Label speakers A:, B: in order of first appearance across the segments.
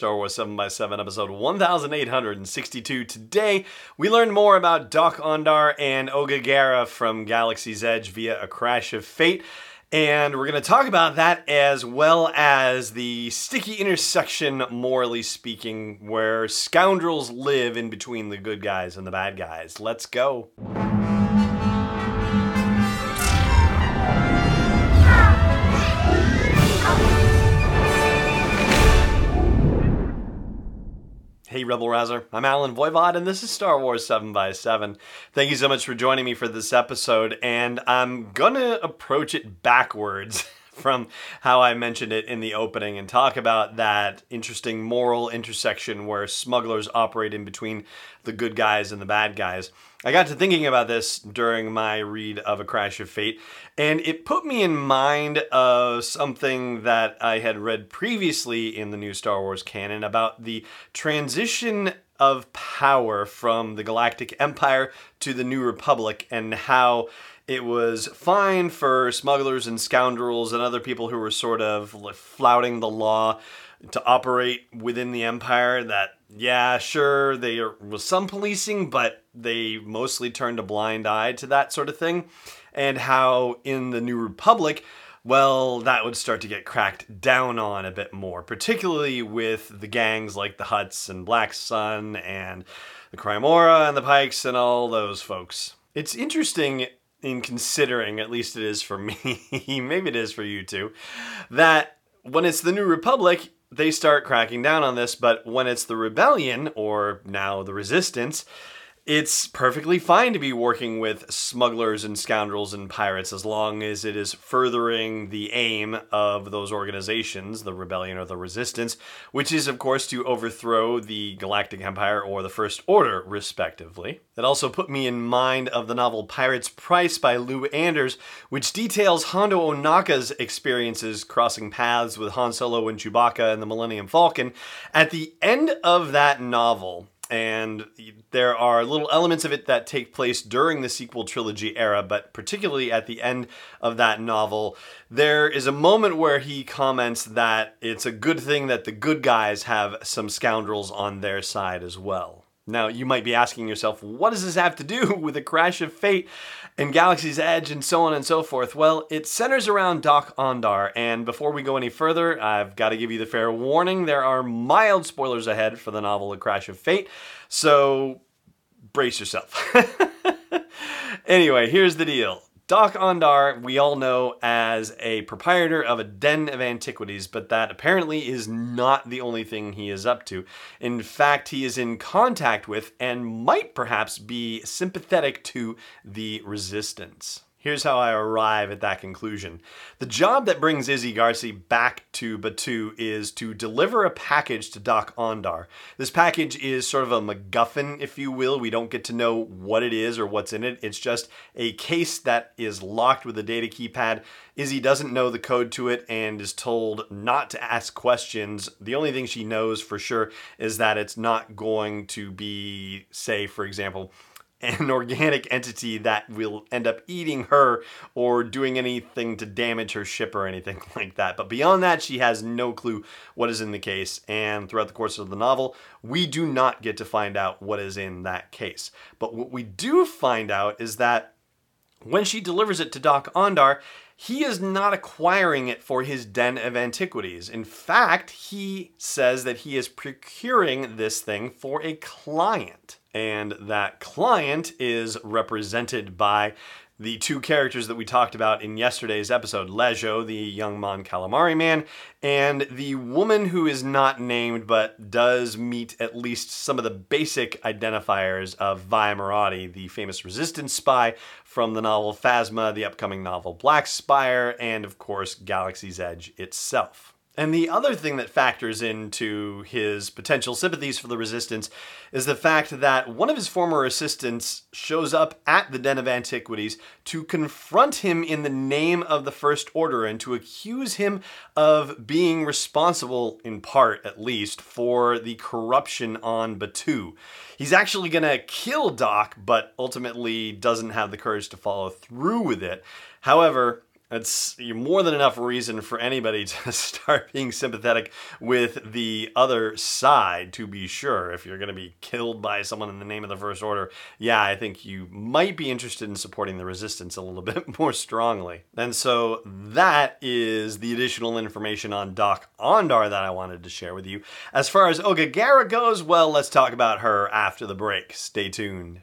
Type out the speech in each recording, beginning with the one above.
A: Star Wars 7x7, episode 1862. Today, we learned more about Dok-Ondar and Oga Garra from Galaxy's Edge via A Crash of Fate. And we're going to talk about that as well as the sticky intersection, morally speaking, where scoundrels live in between the good guys and the bad guys. Let's go. Hey, Rebel Rouser. I'm Allen Voivod, and this is Star Wars 7 by 7 Thank you so much for joining me for this episode, and I'm gonna approach it backwards from how I mentioned it in the opening and talk about that interesting moral intersection where smugglers operate in between the good guys and the bad guys. I got to thinking about this during my read of A Crash of Fate, and it put me in mind of something that I had read previously in the new Star Wars canon about the transition of power from the Galactic Empire to the New Republic and how it was fine for smugglers and scoundrels and other people who were sort of flouting the law to operate within the empire that yeah sure there was some policing but they mostly turned a blind eye to that sort of thing and how in the new republic well that would start to get cracked down on a bit more particularly with the gangs like the Hutts and black sun and the Crymorah and the Pykes and all those folks. It's interesting in considering at least it is for me maybe it is for you too that when it's the new republic they start cracking down on this, but when it's the rebellion, or now the resistance, it's perfectly fine to be working with smugglers and scoundrels and pirates as long as it is furthering the aim of those organizations, the rebellion or the resistance, which is, of course, to overthrow the Galactic Empire or the First Order, respectively. That also put me in mind of the novel Pirate's Price by Lou Anders, which details Hondo Ohnaka's experiences crossing paths with Han Solo and Chewbacca and the Millennium Falcon. At the end of that novel, and there are little elements of it that take place during the sequel trilogy era, but particularly at the end of that novel, there is a moment where he comments that it's a good thing that the good guys have some scoundrels on their side as well. Now, you might be asking yourself, what does this have to do with a crash of fate and Galaxy's Edge and so on and so forth? Well, it centers around Dok-Ondar, and before we go any further, I've got to give you the fair warning there are mild spoilers ahead for the novel A Crash of Fate, so brace yourself. anyway, here's the deal. Dok-Ondar, we all know as a proprietor of a den of antiquities, but that apparently is not the only thing he is up to. In fact, he is in contact with and might perhaps be sympathetic to the resistance. Here's how I arrive at that conclusion. The job that brings Izzy Garsea back to Batuu is to deliver a package to Dok-Ondar. This package is sort of a MacGuffin, if you will. We don't get to know what it is or what's in it. It's just a case that is locked with a data keypad. Izzy doesn't know the code to it and is told not to ask questions. The only thing she knows for sure is that it's not going to be, say, for example, an organic entity that will end up eating her or doing anything to damage her ship or anything like that. But beyond that, she has no clue what is in the case. And throughout the course of the novel, we do not get to find out what is in that case. But what we do find out is that when she delivers it to Dok-Ondar, he is not acquiring it for his den of antiquities. In fact, he says that he is procuring this thing for a client and that client is represented by the two characters that we talked about in yesterday's episode Lejo, the young Mon Calamari man, and the woman who is not named but does meet at least some of the basic identifiers of Vi Moradi, the famous resistance spy from the novel Phasma, the upcoming novel Black Spire, and of course Galaxy's Edge itself. And the other thing that factors into his potential sympathies for the resistance is the fact that one of his former assistants shows up at the Den of Antiquities to confront him in the name of the First Order and to accuse him of being responsible, in part at least, for the corruption on Batuu. He's actually to kill Dok, but ultimately doesn't have the courage to follow through with it. However, That's more than enough reason for anybody to start being sympathetic with the other side, to be sure. If you're going to be killed by someone in the name of the First Order, yeah, I think you might be interested in supporting the resistance a little bit more strongly. And so that is the additional information on Dok-Ondar that I wanted to share with you. As far as Oga Garra goes, well, let's talk about her after the break. Stay tuned.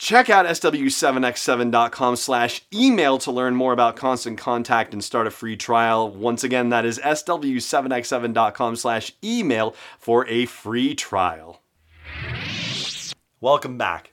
A: Check out sw7x7.com slash email to learn more about Constant Contact and start a free trial. Once again, that is sw7x7.com slash email for a free trial. Welcome back.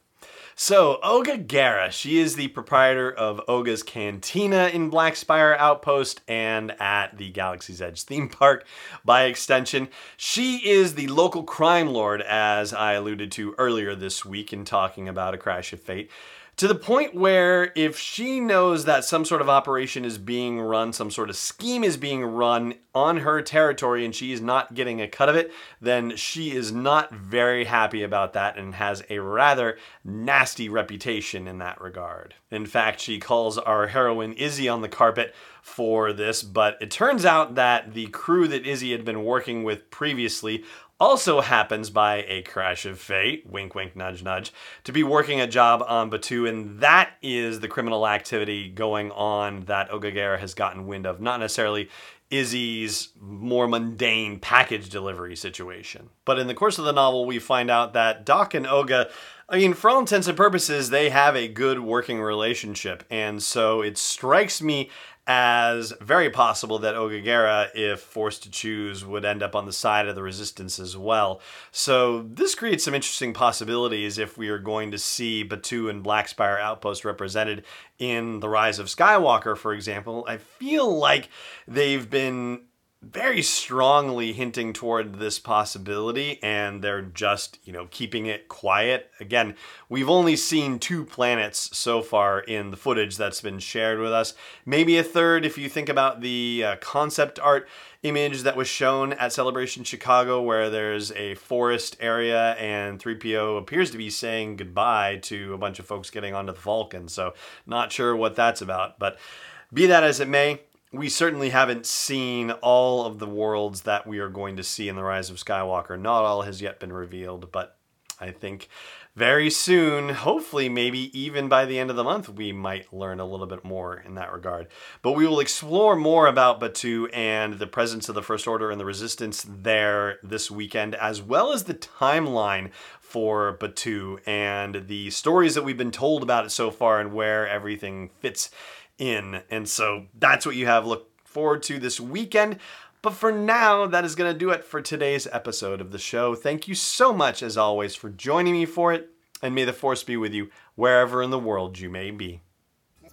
A: So, Oga Garra, she is the proprietor of Oga's Cantina in Black Spire Outpost and at the Galaxy's Edge theme park by extension. She is the local crime lord, as I alluded to earlier this week in talking about A Crash of Fate to the point where if she knows that some sort of operation is being run, some sort of scheme is being run on her territory and she is not getting a cut of it, then she is not very happy about that and has a rather nasty reputation in that regard. In fact, she calls our heroine Izzy on the carpet for this, but it turns out that the crew that Izzy had been working with previously also happens by a crash of fate, wink, wink, nudge, nudge, to be working a job on Batuu, and that is the criminal activity going on that Oga Garra has gotten wind of, not necessarily Izzy's more mundane package delivery situation. But in the course of the novel, we find out that Dok and Oga, I mean, for all intents and purposes, they have a good working relationship. And so it strikes me as very possible that Oga Garra, if forced to choose, would end up on the side of the resistance as well. So this creates some interesting possibilities if we are going to see Batuu and Blackspire Outpost represented in The Rise of Skywalker, for example. I feel like they've been very strongly hinting toward this possibility and they're just, you know, keeping it quiet. Again, we've only seen two planets so far in the footage that's been shared with us. Maybe a third if you think about the uh, concept art image that was shown at Celebration Chicago where there's a forest area and 3PO appears to be saying goodbye to a bunch of folks getting onto the Falcon. So, not sure what that's about, but be that as it may, we certainly haven't seen all of the worlds that we are going to see in the Rise of Skywalker. Not all has yet been revealed, but I think very soon, hopefully, maybe even by the end of the month, we might learn a little bit more in that regard. But we will explore more about Batuu and the presence of the First Order and the Resistance there this weekend, as well as the timeline for Batuu and the stories that we've been told about it so far and where everything fits in. And so that's what you have look forward to this weekend. But for now, that is going to do it for today's episode of the show. Thank you so much, as always, for joining me for it, and may the force be with you wherever in the world you may be